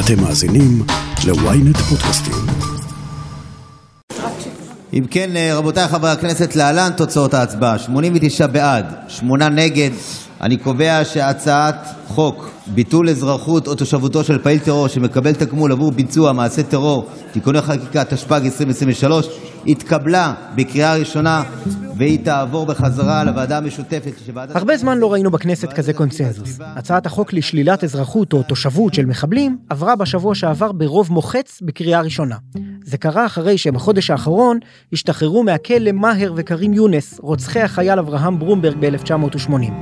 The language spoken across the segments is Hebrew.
אתם מאזינים ל-ynet פודקאסטים. אם כן, רבותיי חברי הכנסת, להלן תוצאות ההצבעה: 89 בעד, 8 נגד. אני קובע שהצעת חוק ביטול אזרחות או תושבותו של פעיל טרור שמקבל תגמול עבור ביצוע מעשה טרור (תיקוני חקיקה), התשפ"ג 2023, התקבלה בקריאה ראשונה והיא תעבור בחזרה לוועדה המשותפת של ועדת... הרבה זמן לא ראינו בכנסת כזה קונצנזוס. הצעת החוק לשלילת אזרחות או תושבות של מחבלים עברה בשבוע שעבר ברוב מוחץ בקריאה ראשונה. זה קרה אחרי שבחודש האחרון השתחררו מהכלא מאהר וקרים יונס, רוצחי החייל אברהם ברומברג ב-1980.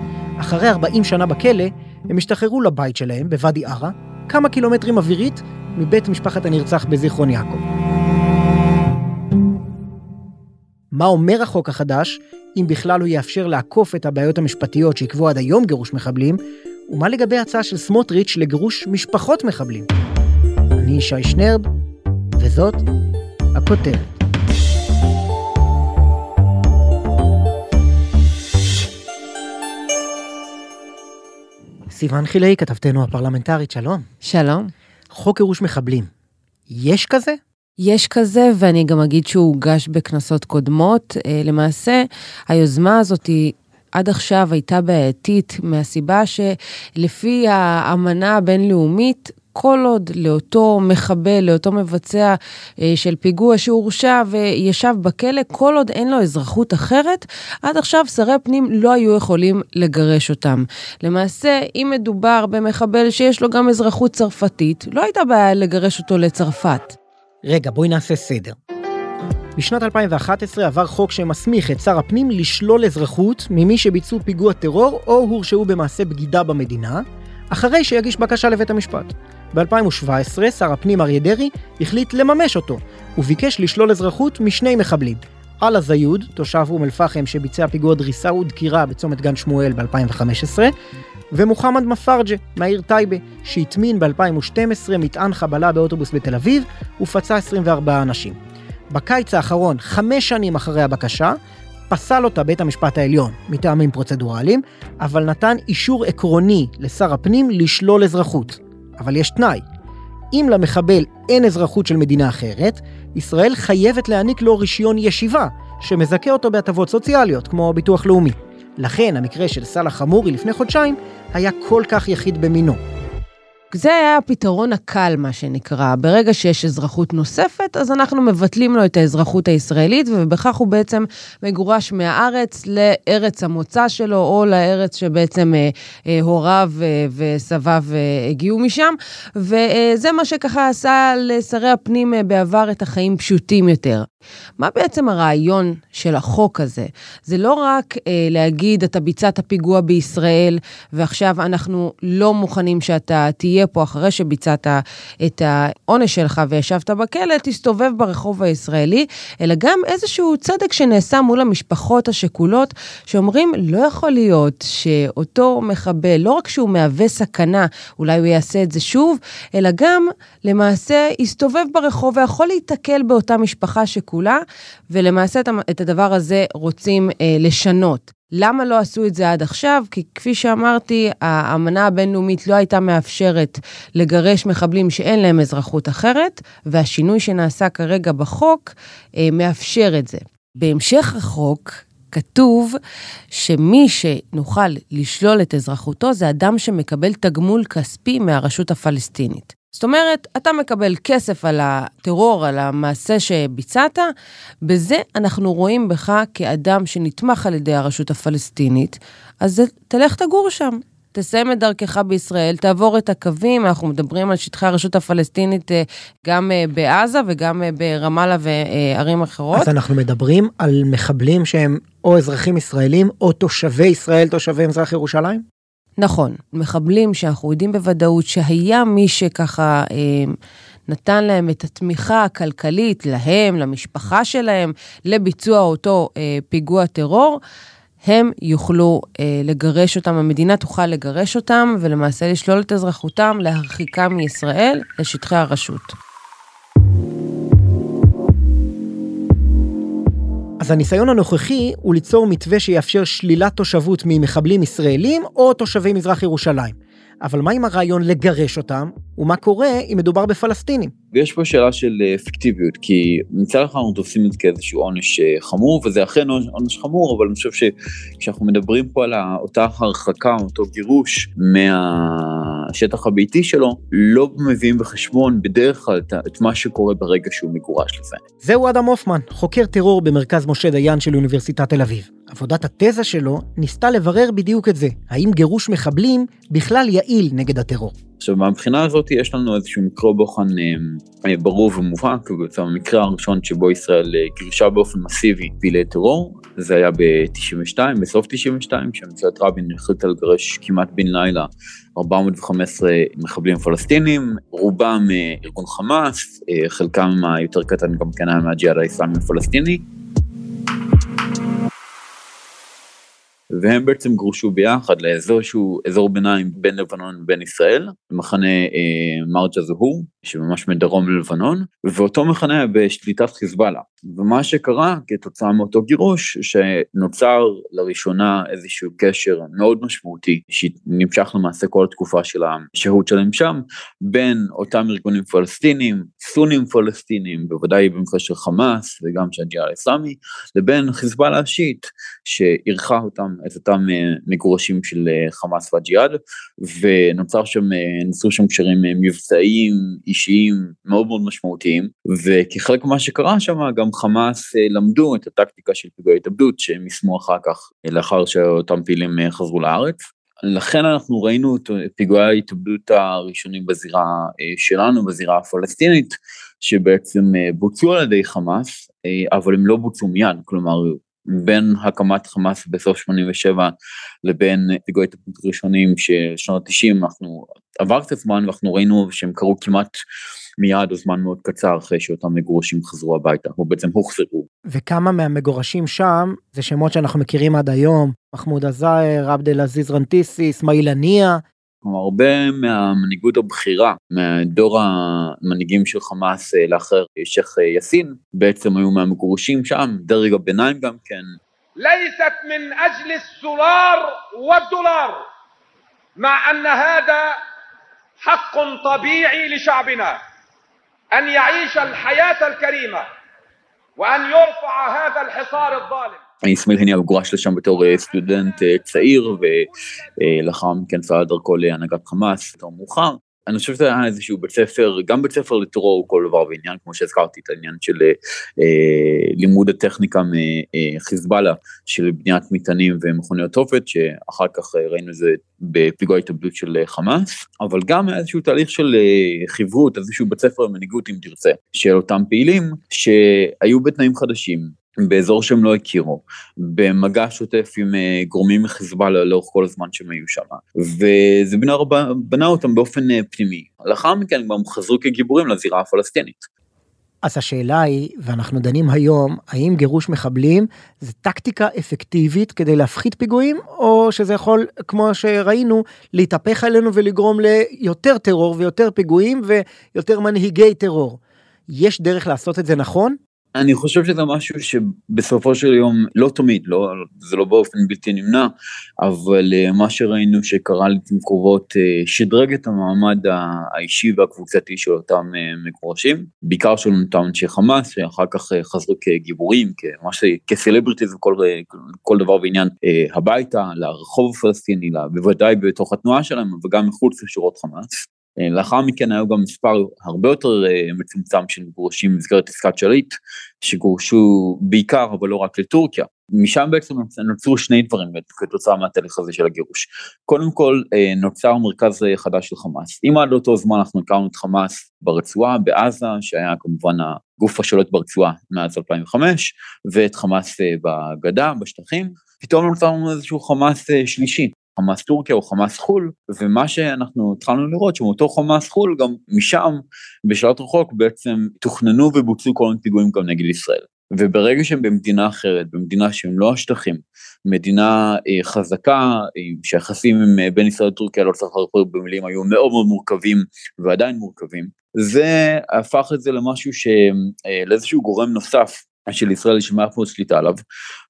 אחרי 40 שנה בכלא, הם השתחררו לבית שלהם בוואדי ערה, כמה קילומטרים אווירית מבית משפחת הנרצח בזיכרון יעקב. מה אומר החוק החדש, אם בכלל הוא יאפשר לעקוף את הבעיות המשפטיות שעיכבו עד היום גירוש מחבלים, ומה לגבי הצעה של סמוטריץ' לגירוש משפחות מחבלים? אני ישי שנרב, וזאת הכותרת. סיוון חילאי, כתבתנו הפרלמנטרית, שלום. שלום. חוק גירוש מחבלים, יש כזה? יש כזה, ואני גם אגיד שהוא הוגש בכנסות קודמות. למעשה, היוזמה הזאת היא... עד עכשיו הייתה בעייתית מהסיבה שלפי האמנה הבינלאומית, כל עוד לאותו מחבל, לאותו מבצע של פיגוע שהורשע וישב בכלא, כל עוד אין לו אזרחות אחרת, עד עכשיו שרי פנים לא היו יכולים לגרש אותם. למעשה, אם מדובר במחבל שיש לו גם אזרחות צרפתית, לא הייתה בעיה לגרש אותו לצרפת. רגע, בואי נעשה סדר. בשנת 2011 עבר חוק שמסמיך את שר הפנים לשלול אזרחות ממי שביצעו פיגוע טרור או הורשעו במעשה בגידה במדינה, אחרי שיגיש בקשה לבית המשפט. ב-2017 שר הפנים אריה דרעי החליט לממש אותו, וביקש לשלול אזרחות משני מחבלים. אללה זיוד, תושב אום אל-פחם שביצע פיגוע דריסה ודקירה בצומת גן שמואל ב-2015, ומוחמד מפרג'ה מהעיר טייבה, שהטמין ב-2012 מטען חבלה באוטובוס בתל אביב ופצע 24 אנשים. בקיץ האחרון, חמש שנים אחרי הבקשה, פסל אותה בית המשפט העליון מטעמים פרוצדורליים, אבל נתן אישור עקרוני לשר הפנים לשלול אזרחות. אבל יש תנאי, אם למחבל אין אזרחות של מדינה אחרת, ישראל חייבת להעניק לו רישיון ישיבה, שמזכה אותו בהטבות סוציאליות, כמו ביטוח לאומי. לכן המקרה של סאלח חמורי לפני חודשיים היה כל כך יחיד במינו. זה היה הפתרון הקל, מה שנקרא. ברגע שיש אזרחות נוספת, אז אנחנו מבטלים לו את האזרחות הישראלית, ובכך הוא בעצם מגורש מהארץ לארץ המוצא שלו, או לארץ שבעצם אה, אה, הוריו אה, וסביו אה, הגיעו משם. וזה מה שככה עשה לשרי הפנים אה, בעבר את החיים פשוטים יותר. מה בעצם הרעיון של החוק הזה? זה לא רק אה, להגיד, אתה ביצעת פיגוע בישראל, ועכשיו אנחנו לא מוכנים שאתה תהיה פה אחרי שביצעת את העונש שלך וישבת בכלא, תסתובב ברחוב הישראלי, אלא גם איזשהו צדק שנעשה מול המשפחות השכולות, שאומרים, לא יכול להיות שאותו מחבל, לא רק שהוא מהווה סכנה, אולי הוא יעשה את זה שוב, אלא גם למעשה יסתובב ברחוב ויכול להיתקל באותה משפחה שכולה. כולה, ולמעשה את הדבר הזה רוצים אה, לשנות. למה לא עשו את זה עד עכשיו? כי כפי שאמרתי, האמנה הבינלאומית לא הייתה מאפשרת לגרש מחבלים שאין להם אזרחות אחרת, והשינוי שנעשה כרגע בחוק אה, מאפשר את זה. בהמשך החוק, כתוב שמי שנוכל לשלול את אזרחותו זה אדם שמקבל תגמול כספי מהרשות הפלסטינית. זאת אומרת, אתה מקבל כסף על הטרור, על המעשה שביצעת, בזה אנחנו רואים בך כאדם שנתמך על ידי הרשות הפלסטינית, אז תלך תגור שם. תסיים את דרכך בישראל, תעבור את הקווים, אנחנו מדברים על שטחי הרשות הפלסטינית אה, גם אה, בעזה וגם אה, ברמאללה וערים אחרות. אז אנחנו מדברים על מחבלים שהם או אזרחים ישראלים או תושבי ישראל, תושבי מזרח ירושלים? נכון, מחבלים שאנחנו יודעים בוודאות שהיה מי שככה אה, נתן להם את התמיכה הכלכלית, להם, למשפחה שלהם, לביצוע אותו אה, פיגוע טרור, הם יוכלו אה, לגרש אותם, המדינה תוכל לגרש אותם ולמעשה לשלול את אזרחותם, להרחיקם מישראל לשטחי הרשות. אז הניסיון הנוכחי הוא ליצור מתווה שיאפשר שלילת תושבות ממחבלים ישראלים או תושבי מזרח ירושלים. אבל מה עם הרעיון לגרש אותם, ומה קורה אם מדובר בפלסטינים? ויש פה שאלה של אה, אפקטיביות, כי מצד אחד אנחנו תופסים את זה כאיזשהו עונש אה, חמור, וזה אכן עונש חמור, אבל אני חושב שכשאנחנו מדברים פה על אותה הרחקה, אותו גירוש מהשטח הביתי שלו, לא מביאים בחשבון בדרך כלל את מה שקורה ברגע שהוא מגורש לזה. זהו אדם הופמן, חוקר טרור במרכז משה דיין של אוניברסיטת תל אביב. עבודת התזה שלו ניסתה לברר בדיוק את זה, האם גירוש מחבלים בכלל יעיל נגד הטרור. עכשיו מהבחינה הזאת יש לנו איזשהו מקרה בוחן אה, אה, ברור ומובהק, המקרה הראשון שבו ישראל אה, גירשה באופן מסיבי פעילי טרור, זה היה ב-92, בסוף 92, כשממשלת רבין החליטה לגרש כמעט בן לילה 415 מחבלים פלסטינים, רובם ארגון חמאס, חלקם היותר קטן גם כן היה מהג'יהאד האסלאמי הפלסטיני. והם בעצם גורשו ביחד לאזור שהוא אזור ביניים בין לבנון ובין ישראל, מחנה אה, מרג'ה זהור, שממש מדרום ללבנון, ואותו היה בשליטת חיזבאללה. ומה שקרה כתוצאה מאותו גירוש, שנוצר לראשונה איזשהו קשר מאוד משמעותי, שנמשך למעשה כל התקופה של השהות שלהם שם, בין אותם ארגונים פלסטינים, סונים פלסטינים, בוודאי במקרה של חמאס וגם של הג'יהאד האסלאמי, לבין חיזבאללה השיעית, שאירחה אותם, את אותם אה, מגורשים של אה, חמאס והג'יהאד, ונוצר שם, אה, נוצרו שם קשרים מבצעיים, אישיים מאוד מאוד משמעותיים, וכחלק ממה שקרה שם גם חמאס אה, למדו את הטקטיקה של פיגועי התאבדות שהם יישמו אחר כך, אה, לאחר שאותם פעילים אה, חזרו לארץ. לכן אנחנו ראינו את פיגועי ההתאבדות הראשונים בזירה שלנו, בזירה הפלסטינית, שבעצם בוצעו על ידי חמאס, אבל הם לא בוצעו מיד, כלומר בין הקמת חמאס בסוף 87 לבין פיגועי התאבדות ראשונים של שנות 90, אנחנו עבר קצת זמן ואנחנו ראינו שהם קרו כמעט מיד או זמן מאוד קצר אחרי שאותם מגורשים חזרו הביתה, או בעצם הוחזרו. וכמה מהמגורשים שם זה שמות שאנחנו מכירים עד היום, מחמוד א-זאהר, עבד אל עזיז רנטיסי, אסמאעיל הנייה. כלומר, הרבה מהמנהיגות הבכירה, מהדור המנהיגים של חמאס אה, לאחר שייח' יאסין, בעצם היו מהמגורשים שם, דרג הביניים גם כן. ليست من أجل السولار والدولار مع أن هذا حق طبيعي لشعبنا أن يعيش الحياة الكريمة وأن يرفع هذا الحصار الظالم. איסמעיל הנייה גורש לשם בתור סטודנט צעיר ולאחר מכן פעל דרכו להנהגת חמאס יותר מאוחר. אני חושב שזה היה איזשהו בית ספר, גם בית ספר לטרור כל דבר ועניין, כמו שהזכרתי את העניין של אה, לימוד הטכניקה מחיזבאללה של בניית מטענים ומכוניות תופת, שאחר כך ראינו את זה בפיגוע התאבדות של חמאס, אבל גם היה איזשהו תהליך של אה, חברות, איזשהו בית ספר למנהיגות אם תרצה, של אותם פעילים שהיו בתנאים חדשים, באזור שהם לא הכירו, במגע שוטף עם אה, גורמים מחיזבאללה לאורך כל הזמן שהם היו שם, וזה בנה, בנה אותם באופן אה, פנימי. לאחר מכן הם חזרו כגיבורים לזירה הפלסטינית. אז השאלה היא, ואנחנו דנים היום, האם גירוש מחבלים זה טקטיקה אפקטיבית כדי להפחית פיגועים, או שזה יכול, כמו שראינו, להתהפך עלינו ולגרום ליותר טרור ויותר פיגועים ויותר מנהיגי טרור. יש דרך לעשות את זה נכון? אני חושב שזה משהו שבסופו של יום לא תמיד, לא, זה לא באופן בלתי נמנע, אבל אה, מה שראינו שקרה לעתים קרובות אה, שדרג את המעמד האישי והקבוצתי של אותם אה, מגורשים, בעיקר של אותם אנשי חמאס, שאחר כך חזרו כגיבורים, כמש, כסלבריטיז וכל כל דבר ועניין הביתה, לרחוב הפלסטיני, בוודאי בתוך התנועה שלהם, וגם מחוץ לשורות חמאס. אה, לאחר מכן היו גם מספר הרבה יותר אה, מצומצם של גורשים במסגרת עסקת שליט, שגורשו בעיקר אבל לא רק לטורקיה. משם בעצם נוצרו שני דברים כתוצאה מהתהליך הזה של הגירוש. קודם כל אה, נוצר מרכז חדש של חמאס. אם עד לאותו זמן אנחנו הכרנו את חמאס ברצועה, בעזה, שהיה כמובן הגוף השולט ברצועה מאז 2005, ואת חמאס בגדה, בשטחים, פתאום נוצר לנו איזשהו חמאס שלישי, חמאס טורקיה או חמאס חו"ל, ומה שאנחנו התחלנו לראות שמאותו חמאס חו"ל גם משם בשלט רחוק בעצם תוכננו ובוצעו כל מיני פיגועים גם נגד ישראל. וברגע שהם במדינה אחרת, במדינה שהם לא השטחים, מדינה אה, חזקה, אה, שהיחסים אה, בין ישראל לטורקיה, לא צריך להרפות במילים, היו מאוד מאוד מורכבים ועדיין מורכבים, זה הפך את זה למשהו ש... אה, לאיזשהו גורם נוסף של ישראל יש מעט מאוד שליטה עליו,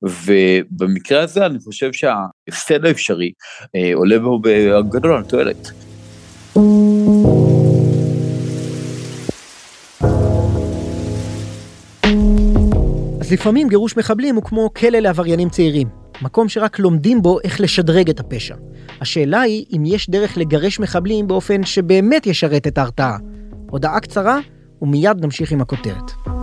ובמקרה הזה אני חושב שההפסד האפשרי אה, עולה בו בגדול על תועלת. אז לפעמים גירוש מחבלים הוא כמו כלא לעבריינים צעירים, מקום שרק לומדים בו איך לשדרג את הפשע. השאלה היא אם יש דרך לגרש מחבלים באופן שבאמת ישרת את ההרתעה. הודעה קצרה, ומיד נמשיך עם הכותרת.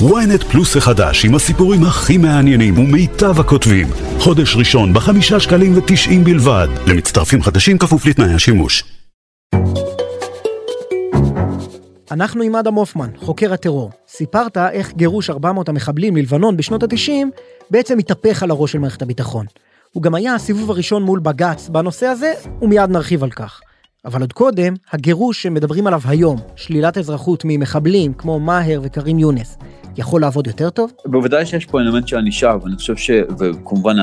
Ynet פלוס החדש עם הסיפורים הכי מעניינים ומיטב הכותבים. חודש ראשון בחמישה שקלים ותשעים בלבד. למצטרפים חדשים כפוף לתנאי השימוש. אנחנו עם אדם הופמן, חוקר הטרור. סיפרת איך גירוש 400 המחבלים ללבנון בשנות ה-90 בעצם התהפך על הראש של מערכת הביטחון. הוא גם היה הסיבוב הראשון מול בג"ץ בנושא הזה, ומיד נרחיב על כך. אבל עוד קודם, הגירוש שמדברים עליו היום, שלילת אזרחות ממחבלים כמו מאהר וקרים יונס, יכול לעבוד יותר טוב? בוודאי שיש פה אלמנט של ענישה, ואני חושב ש... וכמובן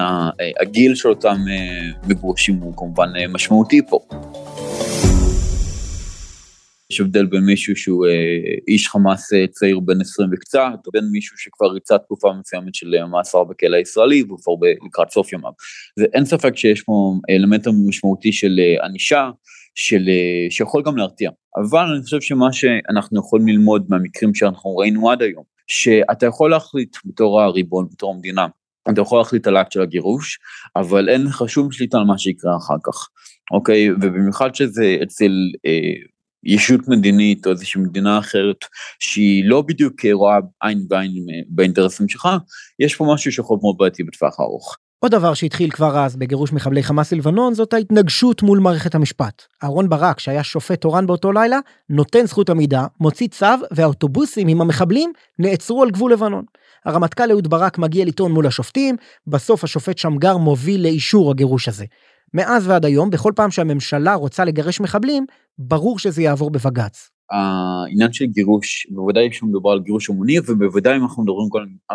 הגיל של אותם אה, מגורשים הוא כמובן אה, משמעותי פה. יש הבדל בין מישהו שהוא אה, איש חמאס צעיר בן 20 וקצת, בין מישהו שכבר ריצה תקופה מסוימת של מאסר בכלא הישראלי והוא כבר לקראת סוף ימיו. אין ספק שיש פה אלמנט משמעותי של ענישה, של, שיכול גם להרתיע. אבל אני חושב שמה שאנחנו יכולים ללמוד מהמקרים שאנחנו ראינו עד היום, שאתה יכול להחליט בתור הריבון, בתור המדינה, אתה יכול להחליט על האקט של הגירוש, אבל אין לך שום שליטה על מה שיקרה אחר כך, אוקיי? ובמיוחד שזה אצל אה, ישות מדינית או איזושהי מדינה אחרת שהיא לא בדיוק רואה עין בעין באינטרסים שלך, יש פה משהו שיכול מאוד בעייתי בטווח הארוך. עוד דבר שהתחיל כבר אז בגירוש מחבלי חמאס ללבנון זאת ההתנגשות מול מערכת המשפט. אהרון ברק, שהיה שופט תורן באותו לילה, נותן זכות עמידה, מוציא צו, והאוטובוסים עם המחבלים נעצרו על גבול לבנון. הרמטכ"ל אהוד ברק מגיע לטעון מול השופטים, בסוף השופט שמגר מוביל לאישור הגירוש הזה. מאז ועד היום, בכל פעם שהממשלה רוצה לגרש מחבלים, ברור שזה יעבור בבג"ץ. העניין של גירוש, בוודאי כשמדובר על גירוש המוני, ובוודאי אם אנחנו מדברים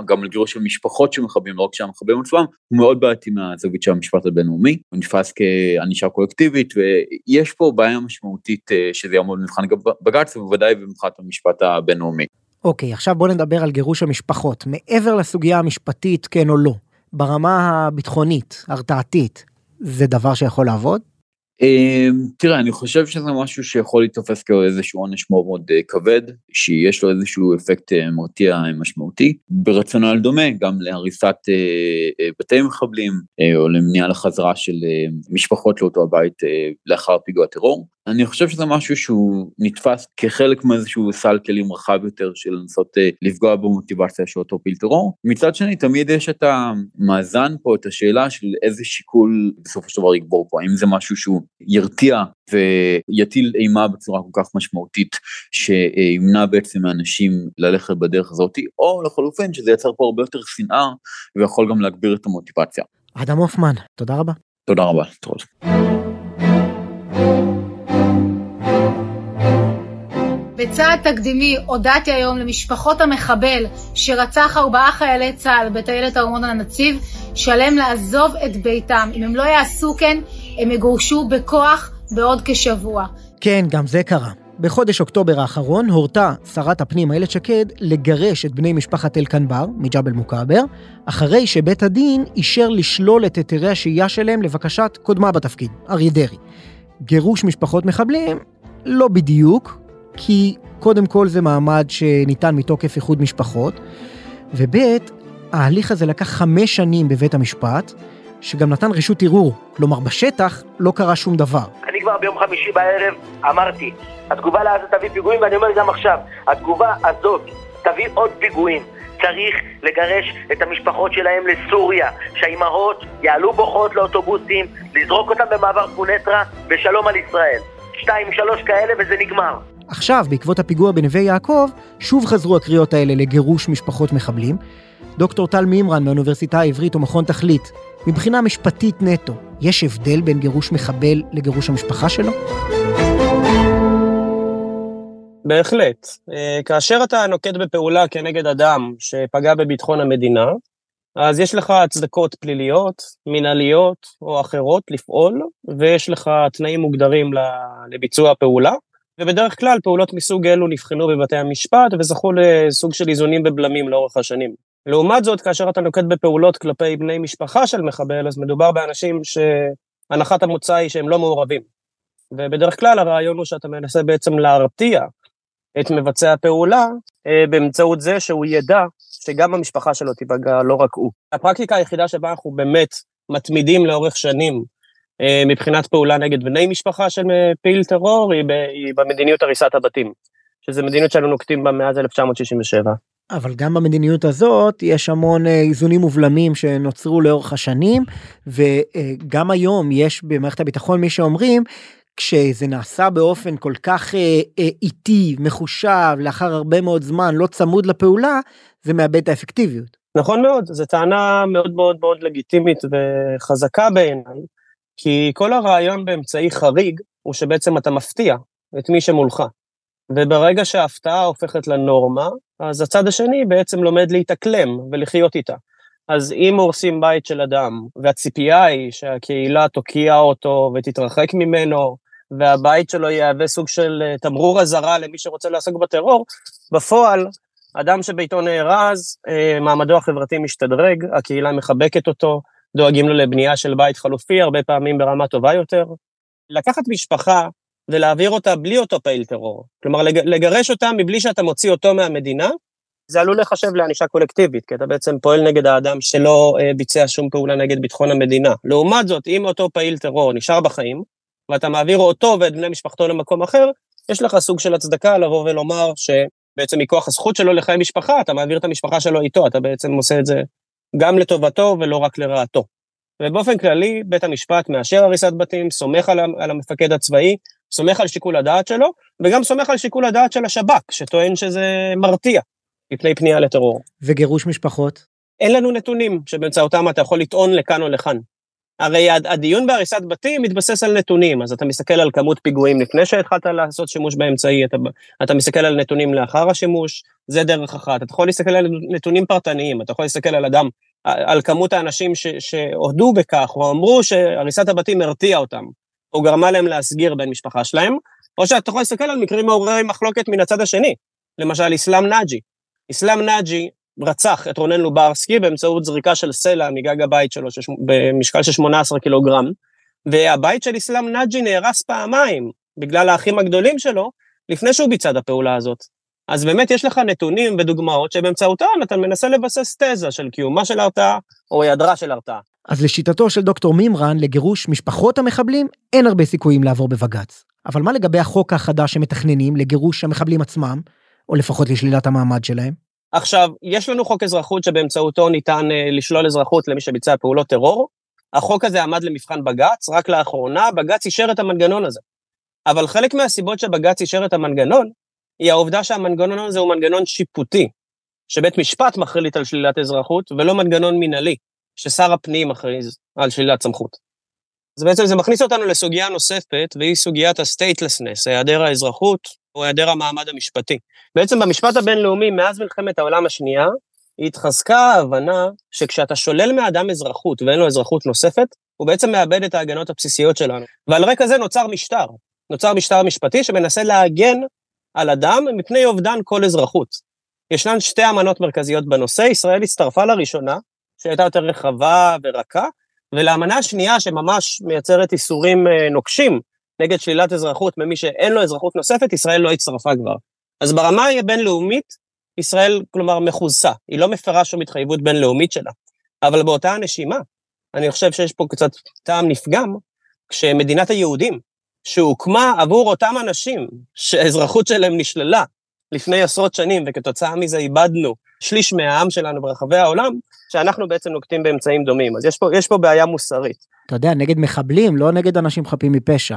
גם על גירוש של משפחות של מחבלים, לא רק של המחבלים עצמם, הוא מאוד בעייתי מהזווית של המשפט הבינלאומי, הוא נתפס כענישה קולקטיבית, ויש פה בעיה משמעותית אה, שזה יעמוד במבחן בג"ץ, ובוודאי במבחן המשפט הבינלאומי. אוקיי, עכשיו בוא נדבר על גירוש המשפחות. מעבר לסוגיה המשפטית, כן או לא, ברמה הביטחונית, הרתעתית, זה דבר שיכול לעבוד? אמ, תראה, אני חושב שזה משהו שיכול להתופס כאיזשהו עונש מאוד מאוד אה, כבד, שיש לו איזשהו אפקט אה, מרתיע משמעותי. ברציונל דומה גם להריסת אה, בתי מחבלים, או למניעה לחזרה של משפחות לאותו הבית לאחר פיגוע טרור. אני חושב שזה משהו שהוא נתפס כחלק מאיזשהו סל כלים רחב יותר של לנסות לפגוע במוטיבציה של אותו פיל טרור. מצד שני, תמיד יש את המאזן פה, את השאלה של איזה שיקול בסופו של דבר יגבור פה, האם זה משהו שהוא ירתיע ויטיל אימה בצורה כל כך משמעותית שימנע בעצם מאנשים ללכת בדרך הזאת, או לחלופין שזה יצר פה הרבה יותר שנאה ויכול גם להגביר את המוטיבציה. אדם הופמן, תודה רבה. תודה רבה, תודה. בצעד תקדימי הודעתי היום למשפחות המחבל שרצח ארבעה חיילי צה"ל בטיילת ארמון הנציב שעליהם לעזוב את ביתם. אם הם לא יעשו כן, הם יגורשו בכוח בעוד כשבוע. כן, גם זה קרה. בחודש אוקטובר האחרון הורתה שרת הפנים איילת שקד לגרש את בני משפחת אל-כנבר מג'בל מוכבר, אחרי שבית הדין אישר לשלול את היתרי השהייה שלהם לבקשת קודמה בתפקיד, אריה דרעי. גירוש משפחות מחבלים, לא בדיוק, כי קודם כל זה מעמד שניתן מתוקף איחוד משפחות, וב' ההליך הזה לקח חמש שנים בבית המשפט, שגם נתן רשות ערעור, כלומר בשטח לא קרה שום דבר. אני כבר ביום חמישי בערב אמרתי, התגובה לעזה תביא פיגועים, ואני אומר גם עכשיו, התגובה הזאת תביא עוד פיגועים. צריך לגרש את המשפחות שלהם לסוריה, שהאימהות יעלו בוכות לאוטובוסים, לזרוק אותם במעבר קונטרה, ושלום על ישראל. שתיים, שלוש כאלה וזה נגמר. עכשיו, בעקבות הפיגוע בנווה יעקב, שוב חזרו הקריאות האלה לגירוש משפחות מחבלים. דוקטור טל מימרן מהאוניברסיטה העברית ומכון תכלית, מבחינה משפטית נטו, יש הבדל בין גירוש מחבל לגירוש המשפחה שלו? בהחלט. אה, כאשר אתה נוקט בפעולה כנגד אדם שפגע בביטחון המדינה, אז יש לך הצדקות פליליות, מנהליות או אחרות לפעול, ויש לך תנאים מוגדרים לביצוע הפעולה, ובדרך כלל פעולות מסוג אלו נבחנו בבתי המשפט וזכו לסוג של איזונים ובלמים לאורך השנים. לעומת זאת, כאשר אתה נוקט בפעולות כלפי בני משפחה של מחבל, אז מדובר באנשים הנחת המוצא היא שהם לא מעורבים. ובדרך כלל הרעיון הוא שאתה מנסה בעצם להרתיע את מבצע הפעולה אה, באמצעות זה שהוא ידע שגם המשפחה שלו תיפגע, לא רק הוא. הפרקטיקה היחידה שבה אנחנו באמת מתמידים לאורך שנים מבחינת פעולה נגד בני משפחה של פעיל טרור היא, ב, היא במדיניות הריסת הבתים, שזו מדיניות שאנו נוקטים בה מאז 1967. אבל גם במדיניות הזאת יש המון אה, איזונים ובלמים שנוצרו לאורך השנים וגם היום יש במערכת הביטחון מי שאומרים כשזה נעשה באופן כל כך אה, אה, איטי מחושב לאחר הרבה מאוד זמן לא צמוד לפעולה זה מאבד את האפקטיביות. נכון מאוד זו טענה מאוד מאוד מאוד לגיטימית וחזקה בעיניי כי כל הרעיון באמצעי חריג הוא שבעצם אתה מפתיע את מי שמולך. וברגע שההפתעה הופכת לנורמה, אז הצד השני בעצם לומד להתאקלם ולחיות איתה. אז אם הורסים בית של אדם, והציפייה היא שהקהילה תוקיע אותו ותתרחק ממנו, והבית שלו יהווה סוג של אה, תמרור אזהרה למי שרוצה לעסוק בטרור, בפועל, אדם שביתו נהרז, אה, מעמדו החברתי משתדרג, הקהילה מחבקת אותו, דואגים לו לבנייה של בית חלופי, הרבה פעמים ברמה טובה יותר. לקחת משפחה ולהעביר אותה בלי אותו פעיל טרור, כלומר לגרש אותה מבלי שאתה מוציא אותו מהמדינה, זה עלול לחשב לענישה קולקטיבית, כי אתה בעצם פועל נגד האדם שלא אה, ביצע שום פעולה נגד ביטחון המדינה. לעומת זאת, אם אותו פעיל טרור נשאר בחיים, ואתה מעביר אותו ואת בני משפחתו למקום אחר, יש לך סוג של הצדקה לבוא ולומר שבעצם מכוח הזכות שלו לחיי משפחה, אתה מעביר את המשפחה שלו איתו, אתה בעצם עושה את זה גם לטובתו ולא רק לרעתו. ובאופן כללי, בית המשפט מאשר הריסת בתים, סומך על, על המפקד הצבאי, סומך על שיקול הדעת שלו, וגם סומך על שיקול הדעת של השב"כ, שטוען שזה מרתיע מפני פנייה לטרור. וגירוש משפחות? אין לנו נתונים שבאמצעותם אתה יכול לטעון לכאן או לכאן. הרי הדיון בהריסת בתים מתבסס על נתונים, אז אתה מסתכל על כמות פיגועים לפני שהתחלת לעשות שימוש באמצעי, אתה, אתה מסתכל על נתונים לאחר השימוש, זה דרך אחת. אתה יכול להסתכל על נתונים פרטניים, אתה יכול להסתכל על אדם, על כמות האנשים שהודו בכך, או אמרו שהריסת הבתים הרתיעה אותם, או גרמה להם להסגיר בן משפחה שלהם, או שאתה יכול להסתכל על מקרים מעוררי מחלוקת מן הצד השני, למשל אסלאם נאג'י. אסלאם נאג'י רצח את רונן לוברסקי באמצעות זריקה של סלע מגג הבית שלו שש... במשקל של 18 קילוגרם, והבית של אסלאם נאג'י נהרס פעמיים בגלל האחים הגדולים שלו, לפני שהוא ביצע את הפעולה הזאת. אז באמת יש לך נתונים ודוגמאות שבאמצעותן אתה מנסה לבסס תזה של קיומה של הרתעה או היעדרה של הרתעה. אז לשיטתו של דוקטור מימרן, לגירוש משפחות המחבלים אין הרבה סיכויים לעבור בבג"ץ. אבל מה לגבי החוק החדש שמתכננים לגירוש המחבלים עצמם, או לפחות לשלילת המעמד שלהם? עכשיו, יש לנו חוק אזרחות שבאמצעותו ניתן uh, לשלול אזרחות למי שביצע פעולות טרור. החוק הזה עמד למבחן בג"ץ, רק לאחרונה בג"ץ אישר את המנגנון הזה. אבל חלק מהסיבות שבג"ץ אישר את המנגנון, היא העובדה שהמנגנון הזה הוא מנגנון שיפוטי, שבית משפט מחליט על שלילת אזרחות, ולא מנגנון מינהלי, ששר הפנים מכריז על שלילת סמכות. אז בעצם זה מכניס אותנו לסוגיה נוספת, והיא סוגיית ה-statelessness, היעדר האזרחות, או היעדר המעמד המשפטי. בעצם במשפט הבינלאומי, מאז מלחמת העולם השנייה, התחזקה ההבנה שכשאתה שולל מאדם אזרחות ואין לו אזרחות נוספת, הוא בעצם מאבד את ההגנות הבסיסיות שלנו. ועל רקע זה נוצר משטר. נוצר משטר משפטי שמנסה להגן על אדם מפני אובדן כל אזרחות. ישנן שתי אמנות מרכזיות בנושא, ישראל הצטרפה לראשונה, שהייתה יותר רחבה ורכה, ולאמנה השנייה שממש מייצרת איסורים אה, נוקשים נגד שלילת אזרחות ממי שאין לו אזרחות נוספת, ישראל לא הצטרפה כבר. אז ברמה הבינלאומית, ישראל, כלומר, מחוסה, היא לא מפרה שום התחייבות בינלאומית שלה. אבל באותה הנשימה, אני חושב שיש פה קצת טעם נפגם, כשמדינת היהודים, שהוקמה עבור אותם אנשים שהאזרחות שלהם נשללה לפני עשרות שנים, וכתוצאה מזה איבדנו שליש מהעם שלנו ברחבי העולם, שאנחנו בעצם נוקטים באמצעים דומים. אז יש פה, יש פה בעיה מוסרית. אתה יודע, נגד מחבלים, לא נגד אנשים חפים מפשע.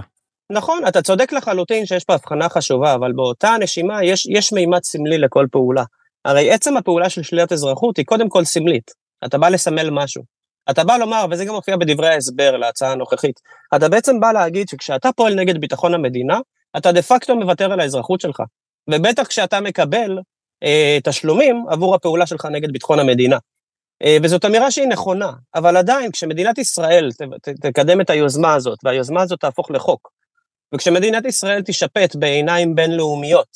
נכון, אתה צודק לחלוטין שיש פה הבחנה חשובה, אבל באותה נשימה יש, יש מימד סמלי לכל פעולה. הרי עצם הפעולה של שלילת אזרחות היא קודם כל סמלית. אתה בא לסמל משהו. אתה בא לומר, וזה גם מופיע בדברי ההסבר להצעה הנוכחית, אתה בעצם בא להגיד שכשאתה פועל נגד ביטחון המדינה, אתה דה פקטו מוותר על האזרחות שלך. ובטח כשאתה מקבל אה, תשלומים עבור הפעולה שלך נגד ביטחון המדינה. אה, וזאת אמירה שהיא נכונה, אבל עדיין כשמדינת ישראל ת, ת, תקדם את היוזמה הזאת, והיוזמה הזאת תהפוך לחוק, וכשמדינת ישראל תישפט בעיניים בינלאומיות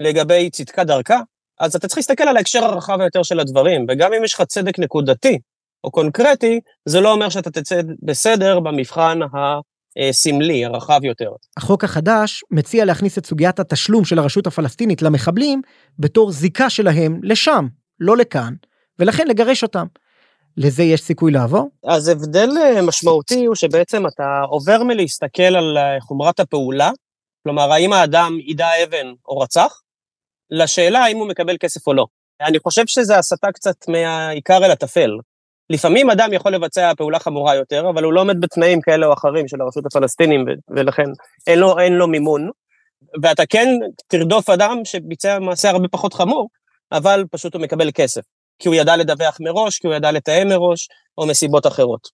לגבי צדקת דרכה, אז אתה צריך להסתכל על ההקשר הרחב יותר של הדברים, וגם אם יש לך צדק נקודתי, או קונקרטי, זה לא אומר שאתה תצא בסדר במבחן הסמלי, הרחב יותר. החוק החדש מציע להכניס את סוגיית התשלום של הרשות הפלסטינית למחבלים בתור זיקה שלהם לשם, לא לכאן, ולכן לגרש אותם. לזה יש סיכוי לעבור? אז הבדל אה, משמעותי הוא שבעצם אתה עובר מלהסתכל על אה, חומרת הפעולה, כלומר, האם האדם יידה אבן או רצח, לשאלה האם הוא מקבל כסף או לא. אני חושב שזה הסתה קצת מהעיקר אל הטפל. לפעמים אדם יכול לבצע פעולה חמורה יותר, אבל הוא לא עומד בתנאים כאלה או אחרים של הרשות הפלסטינים, ולכן אין לו, אין לו מימון. ואתה כן תרדוף אדם שביצע מעשה הרבה פחות חמור, אבל פשוט הוא מקבל כסף. כי הוא ידע לדווח מראש, כי הוא ידע לתאם מראש, או מסיבות אחרות.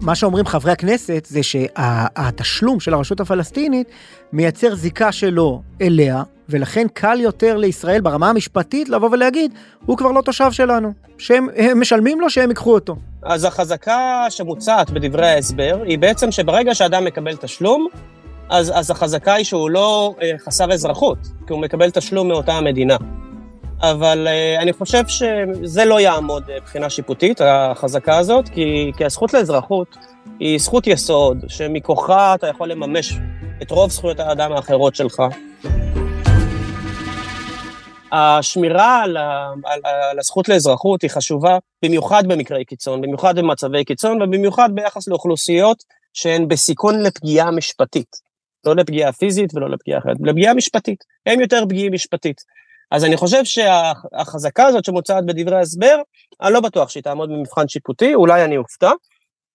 מה שאומרים חברי הכנסת זה שהתשלום של הרשות הפלסטינית מייצר זיקה שלו אליה, ולכן קל יותר לישראל ברמה המשפטית לבוא ולהגיד, הוא כבר לא תושב שלנו, שהם משלמים לו שהם ייקחו אותו. אז החזקה שמוצעת בדברי ההסבר היא בעצם שברגע שאדם מקבל תשלום, אז, אז החזקה היא שהוא לא אה, חסר אזרחות, כי הוא מקבל תשלום מאותה המדינה. אבל uh, אני חושב שזה לא יעמוד uh, מבחינה שיפוטית, החזקה הזאת, כי, כי הזכות לאזרחות היא זכות יסוד, שמכוחה אתה יכול לממש את רוב זכויות האדם האחרות שלך. השמירה על, ה, על, על הזכות לאזרחות היא חשובה במיוחד במקרי קיצון, במיוחד במצבי קיצון ובמיוחד ביחס לאוכלוסיות שהן בסיכון לפגיעה משפטית. לא לפגיעה פיזית ולא לפגיעה אחרת, לפגיעה משפטית. הם יותר פגיעים משפטית. אז אני חושב שהחזקה הזאת שמוצעת בדברי ההסבר, אני לא בטוח שהיא תעמוד במבחן שיפוטי, אולי אני אופתע,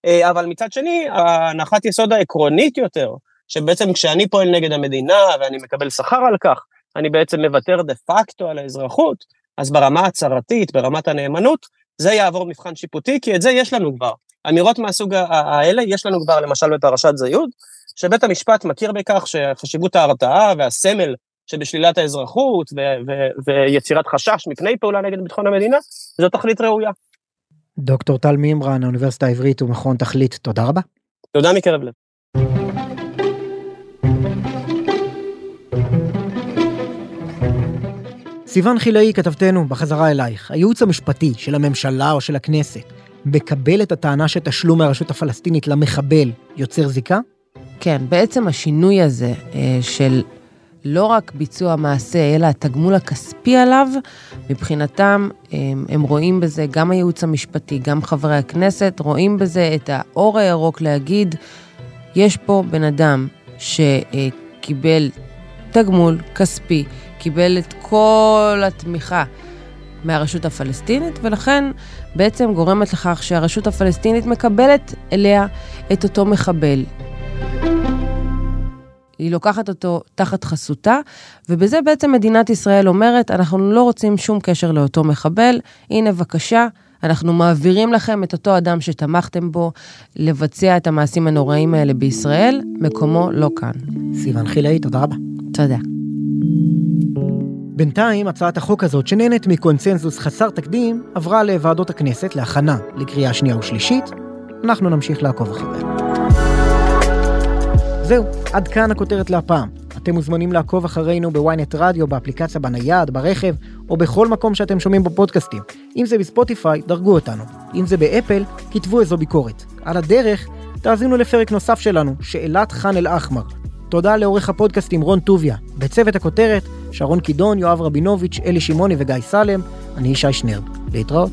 אה, אבל מצד שני, הנחת יסוד העקרונית יותר, שבעצם כשאני פועל נגד המדינה ואני מקבל שכר על כך, אני בעצם מוותר דה פקטו על האזרחות, אז ברמה הצהרתית, ברמת הנאמנות, זה יעבור מבחן שיפוטי, כי את זה יש לנו כבר. אמירות מהסוג האלה יש לנו כבר למשל בפרשת זיוד, שבית המשפט מכיר בכך שחשיבות ההרתעה והסמל שבשלילת האזרחות ו- ו- ויצירת חשש מפני פעולה נגד ביטחון המדינה, זו תכלית ראויה. דוקטור טל מימרן, האוניברסיטה העברית ומכון תכלית, תודה רבה. תודה מקרב לב. סיון חילאי, כתבתנו, בחזרה אלייך. הייעוץ המשפטי של הממשלה או של הכנסת מקבל את הטענה שתשלום מהרשות הפלסטינית למחבל יוצר זיקה? כן, בעצם השינוי הזה אה, של לא רק ביצוע מעשה, אלא התגמול הכספי עליו, מבחינתם הם, הם רואים בזה, גם הייעוץ המשפטי, גם חברי הכנסת, רואים בזה את האור הירוק להגיד, יש פה בן אדם שקיבל תגמול כספי, קיבל את כל התמיכה מהרשות הפלסטינית, ולכן בעצם גורמת לכך שהרשות הפלסטינית מקבלת אליה את אותו מחבל. היא לוקחת אותו תחת חסותה, ובזה בעצם מדינת ישראל אומרת, אנחנו לא רוצים שום קשר לאותו מחבל, הנה בבקשה, אנחנו מעבירים לכם את אותו אדם שתמכתם בו לבצע את המעשים הנוראים האלה בישראל, מקומו לא כאן. סיוון חילאי, תודה רבה. תודה. בינתיים, הצעת החוק הזאת, שנהנית מקונצנזוס חסר תקדים, עברה לוועדות הכנסת להכנה לקריאה שנייה ושלישית. אנחנו נמשיך לעקוב אחריה. זהו, עד כאן הכותרת להפעם. אתם מוזמנים לעקוב אחרינו בוויינט רדיו, באפליקציה בנייד, ברכב, או בכל מקום שאתם שומעים בו פודקאסטים. אם זה בספוטיפיי, דרגו אותנו. אם זה באפל, כתבו איזו ביקורת. על הדרך, תאזינו לפרק נוסף שלנו, שאלת ח'אן אל-אחמר. תודה לעורך הפודקאסטים רון טוביה. בצוות הכותרת, שרון קידון, יואב רבינוביץ', אלי שמעוני וגיא סלם. אני ישי שנרב. להתראות.